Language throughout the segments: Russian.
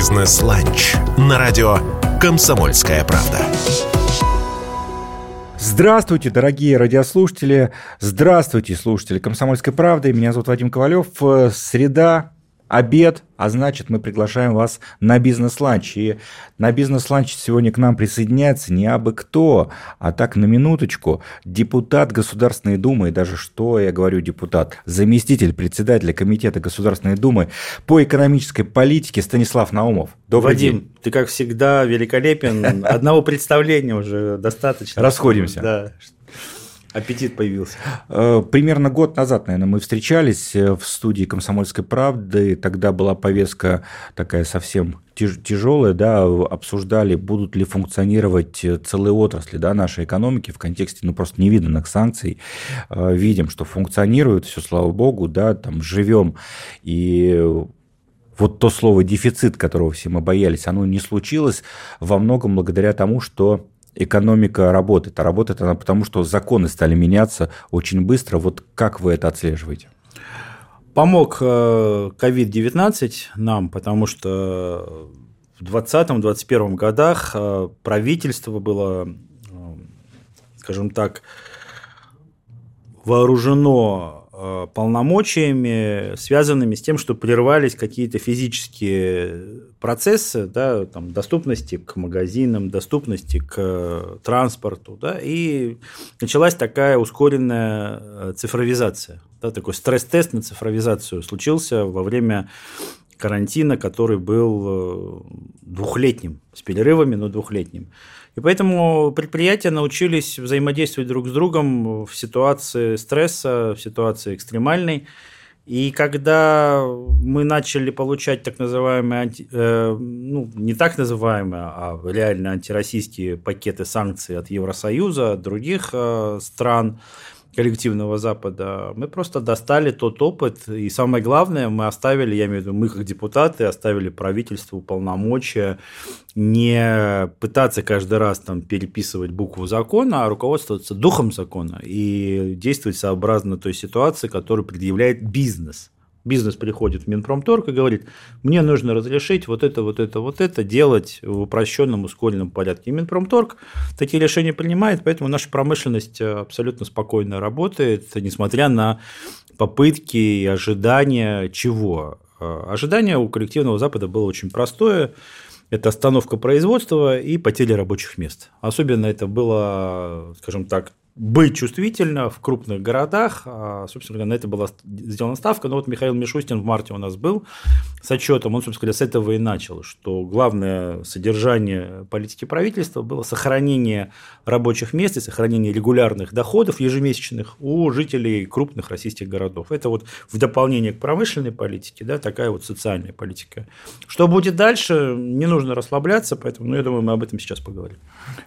Бизнес-ланч на радио «Комсомольская правда». Здравствуйте, дорогие радиослушатели. Здравствуйте, слушатели «Комсомольской правды». Меня зовут Вадим Ковалев. Среда, обед, а значит, мы приглашаем вас на бизнес-ланч. И на бизнес-ланч сегодня к нам присоединяется не абы кто, а так на минуточку депутат Государственной Думы, и даже что я говорю депутат, заместитель председателя Комитета Государственной Думы по экономической политике Станислав Наумов. Добрый Вадим, день. ты как всегда великолепен. Одного представления уже достаточно. Расходимся. Да. Аппетит появился. Э, примерно год назад, наверное, мы встречались э, в студии «Комсомольской правды». Тогда была повестка такая совсем тяжелая, да, обсуждали, будут ли функционировать э, целые отрасли да, нашей экономики в контексте ну, просто невиданных санкций. Видим, что функционирует, все, слава богу, да, там живем. И вот то слово «дефицит», которого все мы боялись, оно не случилось во многом благодаря тому, что экономика работает. А работает она потому, что законы стали меняться очень быстро. Вот как вы это отслеживаете? Помог COVID-19 э, нам, потому что в 2020-2021 годах э, правительство было, э, скажем так, вооружено полномочиями, связанными с тем, что прервались какие-то физические процессы, да, там, доступности к магазинам, доступности к транспорту, да, и началась такая ускоренная э, цифровизация, да, такой стресс-тест на цифровизацию случился во время карантина, который был э, двухлетним, с перерывами, но двухлетним. И поэтому предприятия научились взаимодействовать друг с другом в ситуации стресса, в ситуации экстремальной. И когда мы начали получать так называемые, анти, э, ну, не так называемые, а реально антироссийские пакеты санкций от Евросоюза, от других э, стран, коллективного Запада, мы просто достали тот опыт, и самое главное, мы оставили, я имею в виду, мы как депутаты оставили правительству полномочия не пытаться каждый раз там переписывать букву закона, а руководствоваться духом закона и действовать сообразно той ситуации, которую предъявляет бизнес бизнес приходит в Минпромторг и говорит, мне нужно разрешить вот это, вот это, вот это делать в упрощенном, ускоренном порядке. И Минпромторг такие решения принимает, поэтому наша промышленность э, абсолютно спокойно работает, несмотря на попытки и ожидания чего. Э, ожидание у коллективного Запада было очень простое. Это остановка производства и потеря рабочих мест. Особенно это было, скажем так, быть чувствительно в крупных городах. А, собственно говоря, на это была сделана ставка. Но вот Михаил Мишустин в марте у нас был с отчетом. Он, собственно говоря, с этого и начал, что главное содержание политики правительства было сохранение рабочих мест и сохранение регулярных доходов ежемесячных у жителей крупных российских городов. Это вот в дополнение к промышленной политике, да, такая вот социальная политика. Что будет дальше, не нужно расслабляться, поэтому, ну, я думаю, мы об этом сейчас поговорим.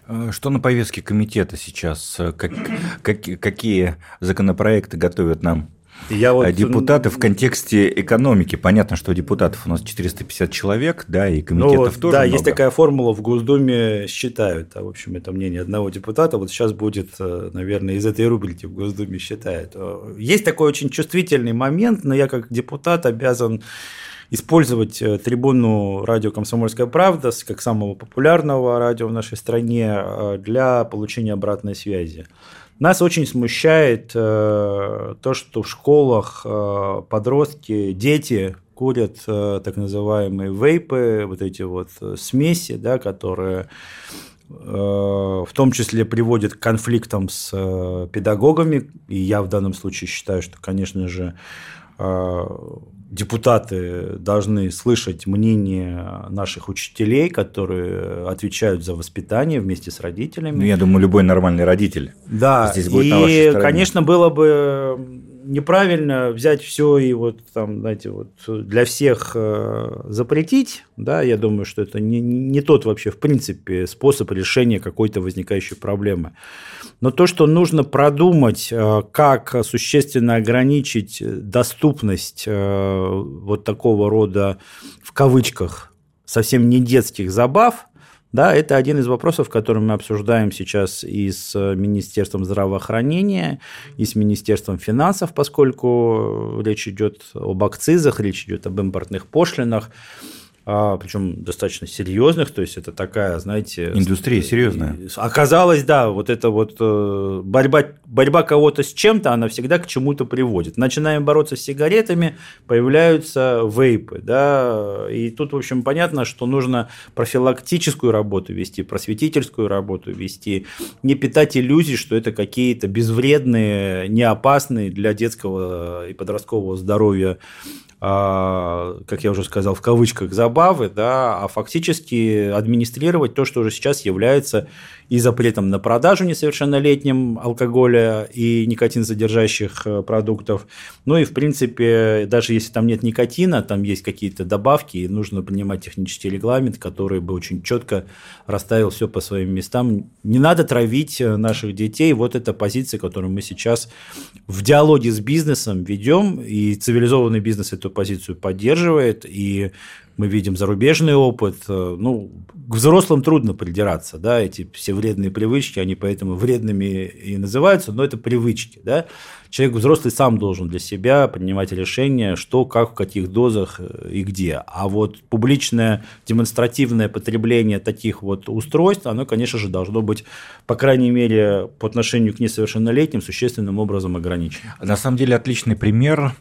Э, что на повестке комитета сейчас? Как, как, какие законопроекты готовят нам я вот... депутаты в контексте экономики. Понятно, что депутатов у нас 450 человек, да, и комитетов ну, тоже Да, много. есть такая формула в Госдуме считают. А, в общем, это мнение одного депутата. Вот сейчас будет, э, наверное, из этой рубрики в Госдуме считают. Э, есть такой очень чувствительный момент, но я как депутат обязан использовать э, трибуну радио «Комсомольская правда» как самого популярного радио в нашей стране для получения обратной связи. Нас очень смущает э, то, что в школах э, подростки, дети курят э, так называемые вейпы, вот эти вот э, смеси, да, которые э, в том числе приводят к конфликтам с э, педагогами. И я в данном случае считаю, что, конечно же, депутаты должны слышать мнение наших учителей, которые отвечают за воспитание вместе с родителями. Ну, я думаю, любой нормальный родитель да, здесь будет и, на вашей стороне. конечно, было бы неправильно взять все и вот там, знаете, вот для всех э, запретить, да, я думаю, что это не, не тот вообще, в принципе, способ решения какой-то возникающей проблемы. Но то, что нужно продумать, э, как существенно ограничить доступность э, вот такого рода, в кавычках, совсем не детских забав – да, это один из вопросов, который мы обсуждаем сейчас и с Министерством здравоохранения, и с Министерством финансов, поскольку речь идет об акцизах, речь идет об импортных пошлинах. А, причем достаточно серьезных, то есть это такая, знаете... Индустрия серьезная. Оказалось, да, вот это вот э, борьба, борьба кого-то с чем-то, она всегда к чему-то приводит. Начинаем бороться с сигаретами, появляются вейпы, да, и тут, в общем, понятно, что нужно профилактическую работу вести, просветительскую работу вести, не питать иллюзий, что это какие-то безвредные, не опасные для детского и подросткового здоровья как я уже сказал, в кавычках забавы, да, а фактически администрировать то, что уже сейчас является и запретом на продажу несовершеннолетним алкоголя и никотинсодержащих э, продуктов. Ну и, в принципе, даже если там нет никотина, там есть какие-то добавки, и нужно принимать технический регламент, который бы очень четко расставил все по своим местам. Не надо травить э, наших детей. Вот эта позиция, которую мы сейчас в диалоге с бизнесом ведем, и цивилизованный бизнес эту позицию поддерживает, и мы видим зарубежный опыт. Э, ну, к взрослым трудно придираться, да, эти все вредные привычки, они поэтому вредными и называются, но это привычки, да. Человек взрослый сам должен для себя принимать решение, что, как, в каких дозах э, и где. А вот публичное демонстративное потребление таких вот устройств, оно, конечно же, должно быть, по крайней мере, по отношению к несовершеннолетним существенным образом ограничено. На самом деле отличный пример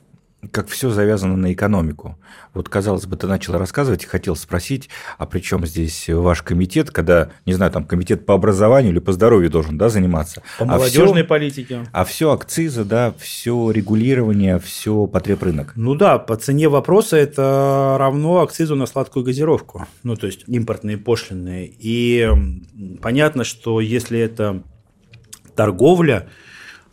как все завязано на экономику. Вот, казалось бы, ты начал рассказывать и хотел спросить, а при чем здесь ваш комитет, когда, не знаю, там комитет по образованию или по здоровью должен да, заниматься? По молодежной а все, политике. А все акцизы, да, все регулирование, все потребрынок. Ну да, по цене вопроса это равно акцизу на сладкую газировку, ну то есть импортные пошлины. И понятно, что если это торговля,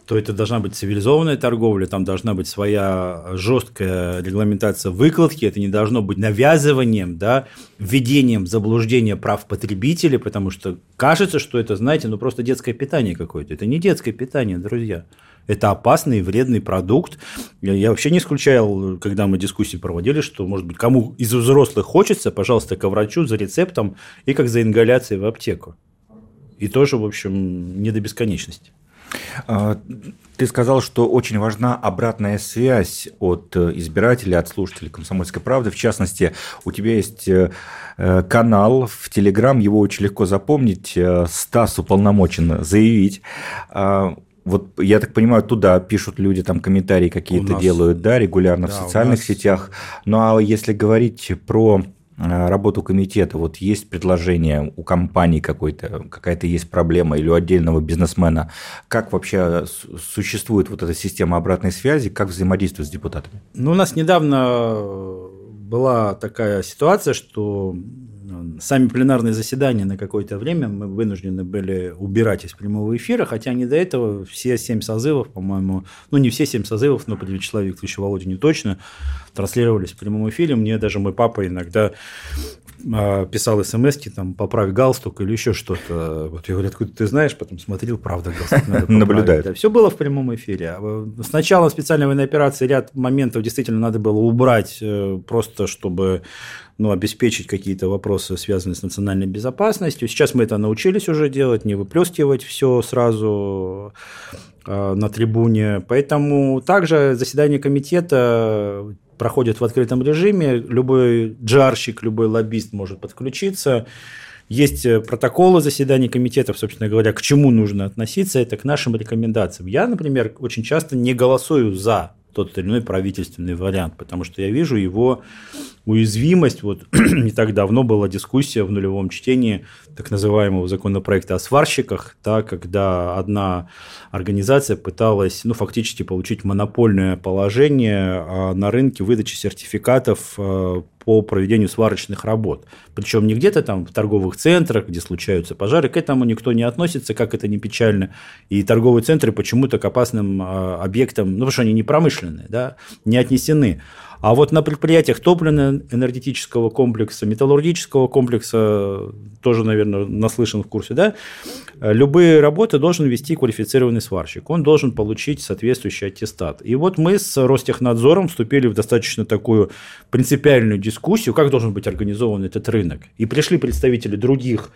то это должна быть цивилизованная торговля, там должна быть своя жесткая регламентация выкладки, это не должно быть навязыванием, да, введением заблуждения прав потребителей, потому что кажется, что это, знаете, ну просто детское питание какое-то. Это не детское питание, друзья. Это опасный и вредный продукт. Я, я вообще не исключал, когда мы дискуссии проводили, что, может быть, кому из взрослых хочется, пожалуйста, к врачу за рецептом и как за ингаляцией в аптеку. И тоже, в общем, не до бесконечности. А, ты сказал, что очень важна обратная связь от э, избирателей, от слушателей «Комсомольской правды». В частности, у тебя есть э, э, канал в Телеграм, его очень легко запомнить. Стас уполномочен заявить. А, вот я так понимаю, туда пишут люди, там комментарии какие-то делают, да, регулярно да, в социальных нас... сетях. Ну а если говорить про работу комитета, вот есть предложение у компании какой-то, какая-то есть проблема или у отдельного бизнесмена, как вообще существует вот эта система обратной связи, как взаимодействует с депутатами? Ну, у нас недавно была такая ситуация, что сами пленарные заседания на какое-то время мы вынуждены были убирать из прямого эфира, хотя не до этого все семь созывов, по-моему, ну не все семь созывов, но при Вячеславе Викторовиче Володине точно, транслировались в прямом эфире. Мне даже мой папа иногда писал смс там, поправь галстук или еще что-то. Вот я говорю, откуда ты знаешь? Потом смотрел, правда, галстук надо Наблюдает. Да, все было в прямом эфире. А, с начала специальной военной операции ряд моментов действительно надо было убрать, э, просто чтобы ну, обеспечить какие-то вопросы, связанные с национальной безопасностью. Сейчас мы это научились уже делать, не выплескивать все сразу э, на трибуне. Поэтому также заседание комитета проходит в открытом режиме. Любой джарщик, любой лоббист может подключиться. Есть протоколы заседаний комитетов, собственно говоря, к чему нужно относиться, это к нашим рекомендациям. Я, например, очень часто не голосую за тот или иной правительственный вариант, потому что я вижу его уязвимость. Вот не так давно была дискуссия в нулевом чтении так называемого законопроекта о сварщиках, да, когда одна организация пыталась ну, фактически получить монопольное положение а, на рынке выдачи сертификатов а, по проведению сварочных работ. Причем не где-то там в торговых центрах, где случаются пожары, к этому никто не относится, как это не печально. И торговые центры почему-то к опасным а, объектам, ну, потому что они не промышленные, да, не отнесены. А вот на предприятиях топливно-энергетического комплекса, металлургического комплекса, тоже, наверное, наслышан в курсе, да, любые работы должен вести квалифицированный сварщик. Он должен получить соответствующий аттестат. И вот мы с Ростехнадзором вступили в достаточно такую принципиальную дискуссию, как должен быть организован этот рынок. И пришли представители других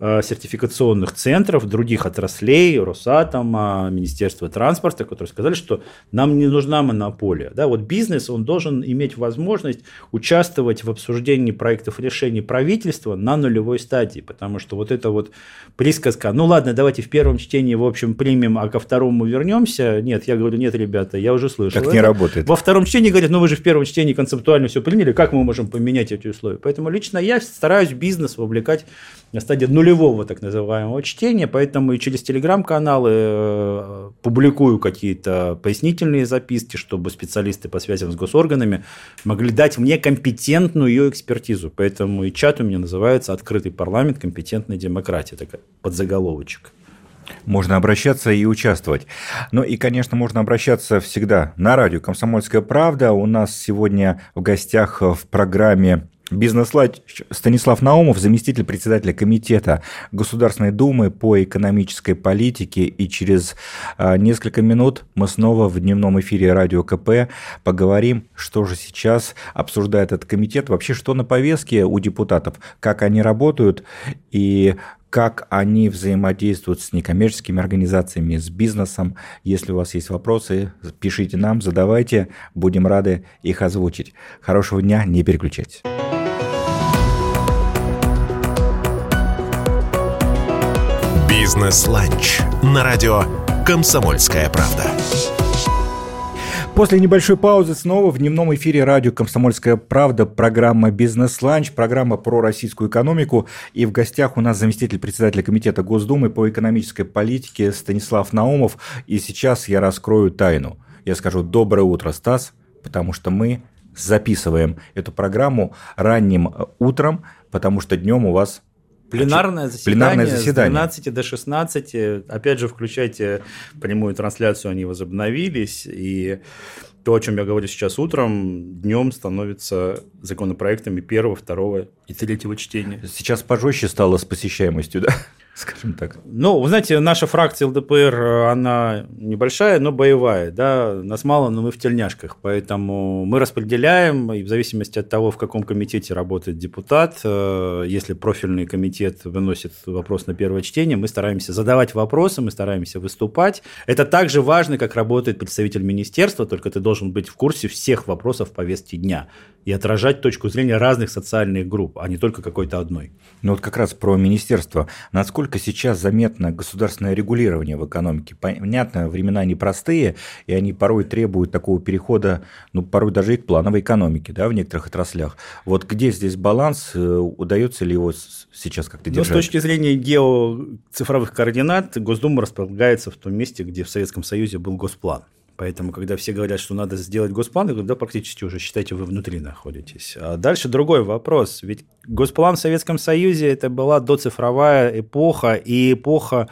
сертификационных центров, других отраслей, Росатома, Министерства транспорта, которые сказали, что нам не нужна монополия. Да, вот бизнес, он должен иметь возможность участвовать в обсуждении проектов решений правительства на нулевой стадии, потому что вот это вот присказка, ну ладно, давайте в первом чтении, в общем, примем, а ко второму вернемся. Нет, я говорю, нет, ребята, я уже слышал. Так не работает. Во втором чтении говорят, ну вы же в первом чтении концептуально все приняли, как мы можем поменять эти условия? Поэтому лично я стараюсь бизнес вовлекать на стадии нулевого так называемого чтения, поэтому и через телеграм-каналы э, публикую какие-то пояснительные записки, чтобы специалисты по связям с госорганами могли дать мне компетентную ее экспертизу. Поэтому и чат у меня называется «Открытый парламент. Компетентная демократия». Такой подзаголовочек. Можно обращаться и участвовать. Ну и, конечно, можно обращаться всегда на радио «Комсомольская правда». У нас сегодня в гостях в программе Бизнес-лайч Станислав Наумов, заместитель председателя комитета Государственной Думы по экономической политике. И через а, несколько минут мы снова в дневном эфире Радио КП поговорим, что же сейчас обсуждает этот комитет, вообще что на повестке у депутатов, как они работают и как они взаимодействуют с некоммерческими организациями, с бизнесом. Если у вас есть вопросы, пишите нам, задавайте, будем рады их озвучить. Хорошего дня, не переключайтесь. Бизнес-ланч на радио «Комсомольская правда». После небольшой паузы снова в дневном эфире радио «Комсомольская правда» программа «Бизнес-ланч», программа про российскую экономику. И в гостях у нас заместитель председателя Комитета Госдумы по экономической политике Станислав Наумов. И сейчас я раскрою тайну. Я скажу «Доброе утро, Стас», потому что мы записываем эту программу ранним утром, потому что днем у вас Пленарное заседание, Пленарное заседание с 12 до 16. Опять же, включайте прямую трансляцию, они возобновились. И то, о чем я говорю сейчас утром, днем становится законопроектами первого, второго и третьего чтения. Сейчас пожестче стало с посещаемостью, да? скажем так. Ну, вы знаете, наша фракция ЛДПР, она небольшая, но боевая, да, нас мало, но мы в тельняшках, поэтому мы распределяем, и в зависимости от того, в каком комитете работает депутат, э, если профильный комитет выносит вопрос на первое чтение, мы стараемся задавать вопросы, мы стараемся выступать. Это так же важно, как работает представитель министерства, только ты должен быть в курсе всех вопросов повестки дня и отражать точку зрения разных социальных групп, а не только какой-то одной. Ну вот как раз про министерство. Насколько сейчас заметно государственное регулирование в экономике? Понятно, времена непростые, и они порой требуют такого перехода, ну, порой даже и к плановой экономике, да, в некоторых отраслях. Вот где здесь баланс? Э, удается ли его сейчас как-то держать? Ну, с точки зрения геоцифровых координат, Госдума располагается в том месте, где в Советском Союзе был госплан. Поэтому, когда все говорят, что надо сделать госплан, я говорю, да, практически уже считайте, вы внутри находитесь. А дальше другой вопрос. Ведь госплан в Советском Союзе это была доцифровая эпоха, и эпоха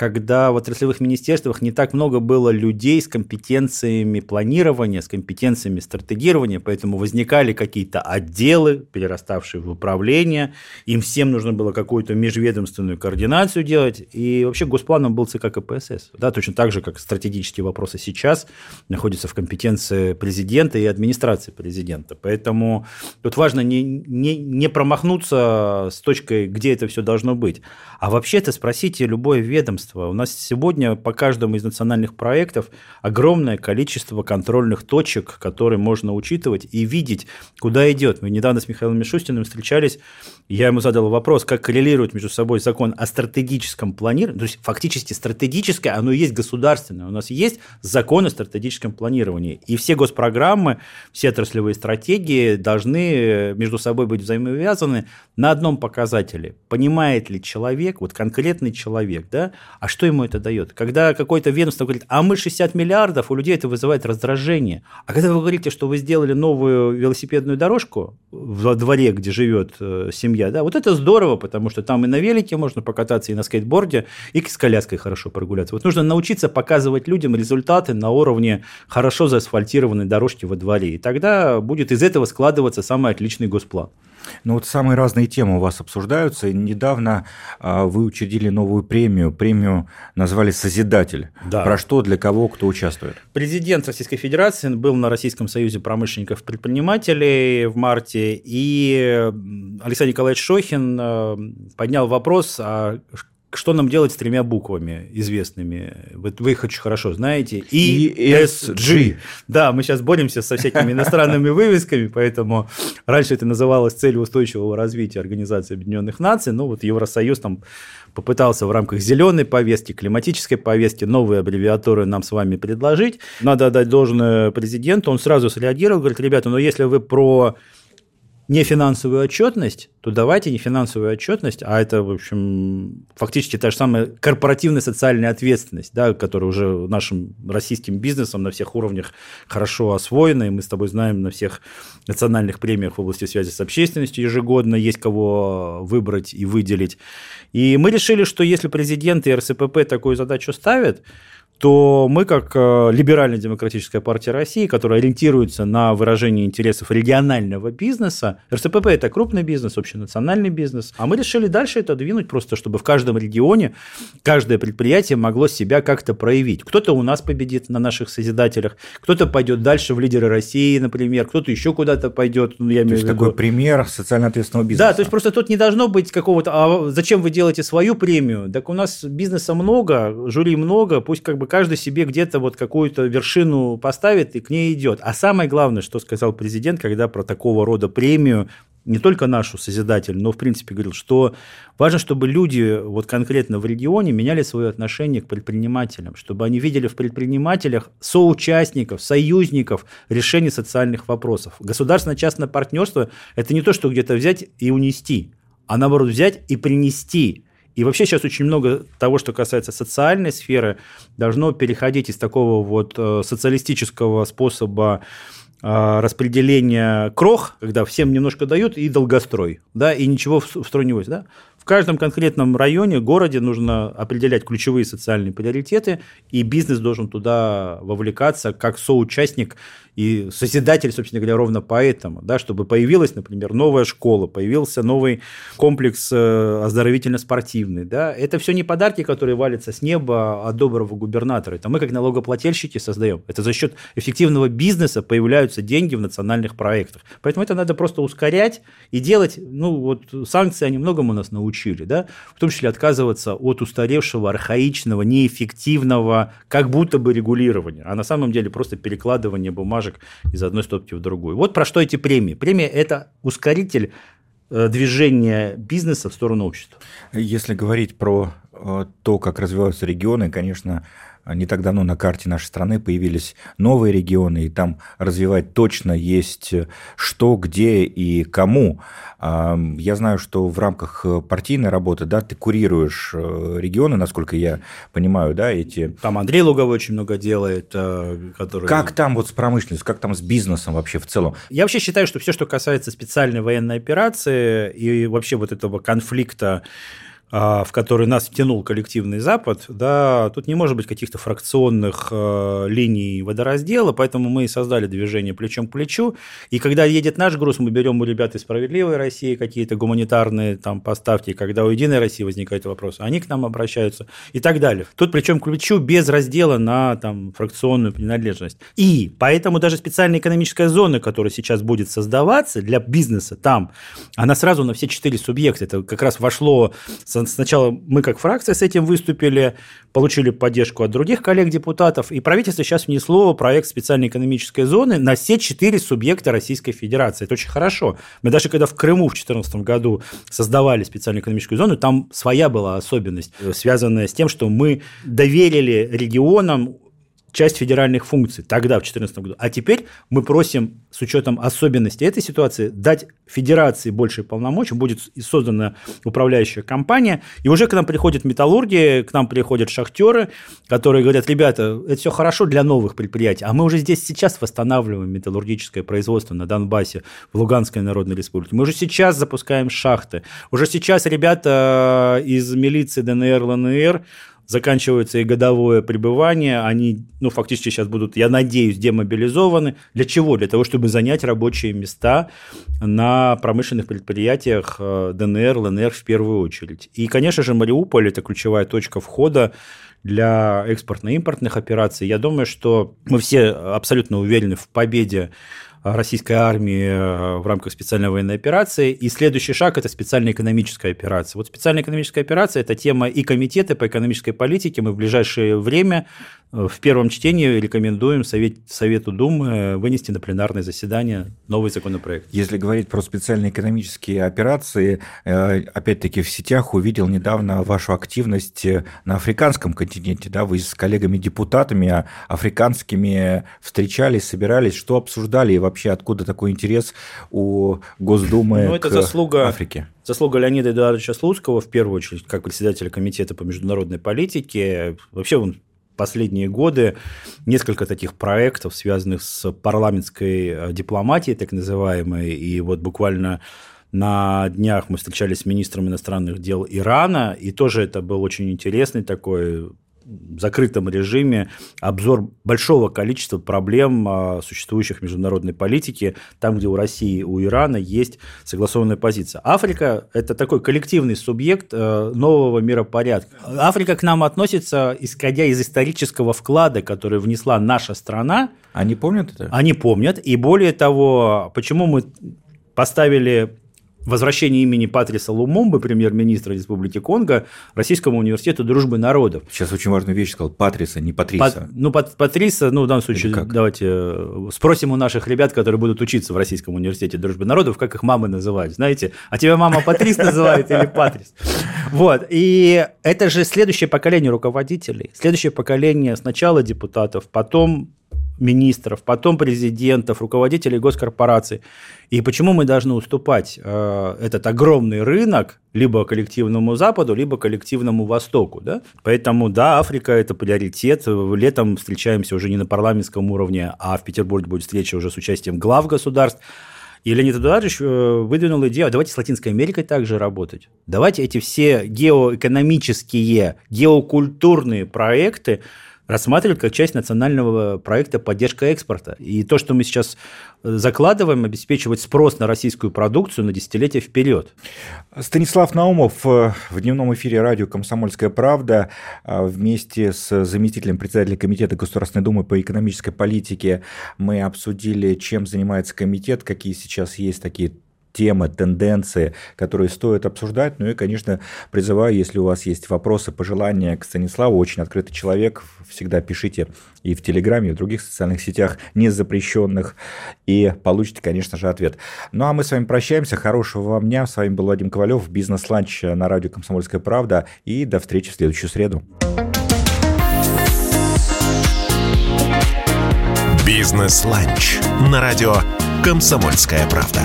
когда в отраслевых министерствах не так много было людей с компетенциями планирования, с компетенциями стратегирования, поэтому возникали какие-то отделы, перераставшие в управление, им всем нужно было какую-то межведомственную координацию делать, и вообще госпланом был ЦК КПСС, да, точно так же, как стратегические вопросы сейчас находятся в компетенции президента и администрации президента, поэтому тут важно не, не, не промахнуться с точкой, где это все должно быть, а вообще-то спросите любое ведомство, количество. У нас сегодня по каждому из национальных проектов огромное количество контрольных точек, которые можно учитывать и видеть, куда идет. Мы недавно с Михаилом Мишустиным встречались, я ему задал вопрос, как коррелирует между собой закон о стратегическом планировании, то есть фактически стратегическое, оно и есть государственное. У нас есть закон о стратегическом планировании, и все госпрограммы, все отраслевые стратегии должны между собой быть взаимовязаны на одном показателе. Понимает ли человек, вот конкретный человек, да, а что ему это дает? Когда какое-то ведомство говорит, а мы 60 миллиардов, у людей это вызывает раздражение. А когда вы говорите, что вы сделали новую велосипедную дорожку в дворе, где живет э, семья, да, вот это здорово, потому что там и на велике можно покататься, и на скейтборде, и с коляской хорошо прогуляться. Вот нужно научиться показывать людям результаты на уровне хорошо заасфальтированной дорожки во дворе. И тогда будет из этого складываться самый отличный госплан. Ну вот самые разные темы у вас обсуждаются. Недавно а, вы учредили новую премию. Премию назвали «Созидатель». Да. Про что, для кого, кто участвует? Президент Российской Федерации был на Российском союзе промышленников-предпринимателей в марте, и Александр Николаевич Шохин э, поднял вопрос, а что нам делать с тремя буквами известными? Вот вы их очень хорошо знаете. ESG. Да, мы сейчас боремся со всякими иностранными вывесками, поэтому раньше это называлось целью устойчивого развития Организации Объединенных Наций. Ну вот Евросоюз там попытался в рамках зеленой повестки, климатической повестки новые аббревиатуры нам с вами предложить. Надо отдать должное президенту. Он сразу среагировал, говорит, ребята, ну если вы про не финансовую отчетность, то давайте не финансовую отчетность, а это, в общем, фактически та же самая корпоративная социальная ответственность, да, которая уже нашим российским бизнесом на всех уровнях хорошо освоена, и мы с тобой знаем на всех национальных премиях в области связи с общественностью ежегодно есть кого выбрать и выделить. И мы решили, что если президент и РСПП такую задачу ставят, то мы, как э, либеральная демократическая партия России, которая ориентируется на выражение интересов регионального бизнеса, РСПП – это крупный бизнес, общенациональный бизнес, а мы решили дальше это двинуть просто, чтобы в каждом регионе каждое предприятие могло себя как-то проявить. Кто-то у нас победит на наших созидателях, кто-то пойдет дальше в лидеры России, например, кто-то еще куда-то пойдет. Ну, я то есть такой пример социально ответственного бизнеса. Да, то есть просто тут не должно быть какого-то, а зачем вы делаете свою премию? Так у нас бизнеса много, жюри много, пусть как бы каждый себе где-то вот какую-то вершину поставит и к ней идет. А самое главное, что сказал президент, когда про такого рода премию не только нашу созидатель, но в принципе говорил, что важно, чтобы люди вот конкретно в регионе меняли свое отношение к предпринимателям, чтобы они видели в предпринимателях соучастников, союзников решения социальных вопросов. Государственно-частное партнерство – это не то, что где-то взять и унести, а наоборот взять и принести – и вообще сейчас очень много того, что касается социальной сферы, должно переходить из такого вот э, социалистического способа э, распределения крох, когда всем немножко дают, и долгострой, да, и ничего в строй не возят, да, каждом конкретном районе, городе нужно определять ключевые социальные приоритеты, и бизнес должен туда вовлекаться как соучастник и созидатель, собственно говоря, ровно поэтому, да, чтобы появилась, например, новая школа, появился новый комплекс э, оздоровительно-спортивный. Да. Это все не подарки, которые валятся с неба от доброго губернатора. Это мы, как налогоплательщики, создаем. Это за счет эффективного бизнеса появляются деньги в национальных проектах. Поэтому это надо просто ускорять и делать, ну вот санкции, они многому нас научили, да, в том числе отказываться от устаревшего, архаичного, неэффективного, как будто бы регулирования, а на самом деле просто перекладывание бумажек бумажек из одной стопки в другую. Вот про что эти премии. Премия – это ускоритель э, движения бизнеса в сторону общества. Если говорить про э, то, как развиваются регионы, конечно, не так давно на карте нашей страны появились новые регионы, и там развивать точно есть э, что, где и кому. Я знаю, что в рамках э, партийной работы, да, ты курируешь э, регионы, насколько я понимаю, да, эти... Там Андрей Луговой очень много делает, который... Как там вот с промышленностью, как там с бизнесом вообще в целом? Я вообще считаю, что все, что касается специальной военной операции и вообще вот этого конфликта а, в который нас втянул коллективный Запад, да, тут не может быть каких-то фракционных э, линий водораздела, поэтому мы и создали движение плечом к плечу. И когда едет наш груз, мы берем у ребят из «Справедливой России» какие-то гуманитарные там поставки, когда у «Единой России» возникают вопросы, они к нам обращаются и так далее. Тут плечом к плечу без раздела на там, фракционную принадлежность. И поэтому даже специальная экономическая зона, которая сейчас будет создаваться для бизнеса там, она сразу на все четыре субъекта. Это как раз вошло с Сначала мы как фракция с этим выступили, получили поддержку от других коллег-депутатов, и правительство сейчас внесло проект специальной экономической зоны на все четыре субъекта Российской Федерации. Это очень хорошо. Мы даже когда в Крыму в 2014 году создавали специальную экономическую зону, там своя была особенность, связанная с тем, что мы доверили регионам часть федеральных функций тогда, в 2014 году. А теперь мы просим, с учетом особенностей этой ситуации, дать федерации больше полномочий, будет создана управляющая компания, и уже к нам приходят металлурги, к нам приходят шахтеры, которые говорят, ребята, это все хорошо для новых предприятий, а мы уже здесь сейчас восстанавливаем металлургическое производство на Донбассе, в Луганской Народной Республике. Мы уже сейчас запускаем шахты. Уже сейчас ребята из милиции ДНР, ЛНР заканчивается и годовое пребывание, они, ну, фактически сейчас будут, я надеюсь, демобилизованы. Для чего? Для того, чтобы занять рабочие места на промышленных предприятиях э, ДНР, ЛНР в первую очередь. И, конечно же, Мариуполь – это ключевая точка входа для экспортно-импортных операций. Я думаю, что мы все абсолютно уверены в победе российской армии э, в рамках специальной военной операции. И следующий шаг – это специальная экономическая операция. Вот специальная экономическая операция – это тема и комитета по экономической политике. Мы в ближайшее время в первом чтении рекомендуем Совет, Совету Думы вынести на пленарное заседание новый законопроект. Если говорить про специальные экономические операции, э, опять-таки в сетях увидел недавно вашу активность на африканском континенте. Да? Вы с коллегами-депутатами африканскими встречались, собирались, что обсуждали и вообще откуда такой интерес у Госдумы ну, это к заслуга, Африке? Заслуга Леонида Эдуардовича Слуцкого, в первую очередь, как председателя комитета по международной политике. Вообще он последние годы несколько таких проектов, связанных с парламентской э, дипломатией, так называемой, и вот буквально на днях мы встречались с министром иностранных дел Ирана, и тоже это был очень интересный такой закрытом режиме обзор большого количества проблем, а, существующих в международной политике, там, где у России и у Ирана есть согласованная позиция. Африка – это такой коллективный субъект э, нового миропорядка. Африка к нам относится, исходя из исторического вклада, который внесла наша страна. Они помнят это? Они помнят. И более того, почему мы поставили возвращение имени Патриса Лумумбы, премьер-министра Республики Конго, Российскому университету дружбы народов. Сейчас очень важную вещь сказал, Патриса, не Патриса. Пат, ну, Пат, Патриса, ну, в данном случае, давайте э, спросим у наших ребят, которые будут учиться в Российском университете дружбы народов, как их мамы называют, знаете? А тебя мама Патрис называет или Патрис? Вот, и это же следующее поколение руководителей, следующее поколение сначала депутатов, потом министров, потом президентов, руководителей госкорпораций. И почему мы должны уступать э, этот огромный рынок либо коллективному Западу, либо коллективному Востоку? Да? Поэтому, да, Африка – это приоритет. Летом встречаемся уже не на парламентском уровне, а в Петербурге будет встреча уже с участием глав государств. И Леонид Эдуардович э, выдвинул идею, а давайте с Латинской Америкой также работать. Давайте эти все геоэкономические, геокультурные проекты рассматривать как часть национального проекта поддержка экспорта. И то, что мы сейчас э, закладываем, обеспечивать спрос на российскую продукцию на десятилетия вперед. Станислав Наумов э, в дневном эфире радио «Комсомольская правда» э, вместе с заместителем председателя Комитета Государственной Думы по экономической политике мы обсудили, чем занимается комитет, какие сейчас есть такие темы, тенденции, которые стоит обсуждать. Ну и, конечно, призываю, если у вас есть вопросы, пожелания к Станиславу, очень открытый человек, всегда пишите и в Телеграме, и в других социальных сетях, не запрещенных, и получите, конечно же, ответ. Ну а мы с вами прощаемся. Хорошего вам дня. С вами был Вадим Ковалев, бизнес-ланч на радио «Комсомольская правда». И до встречи в следующую среду. Бизнес-ланч на радио «Комсомольская правда».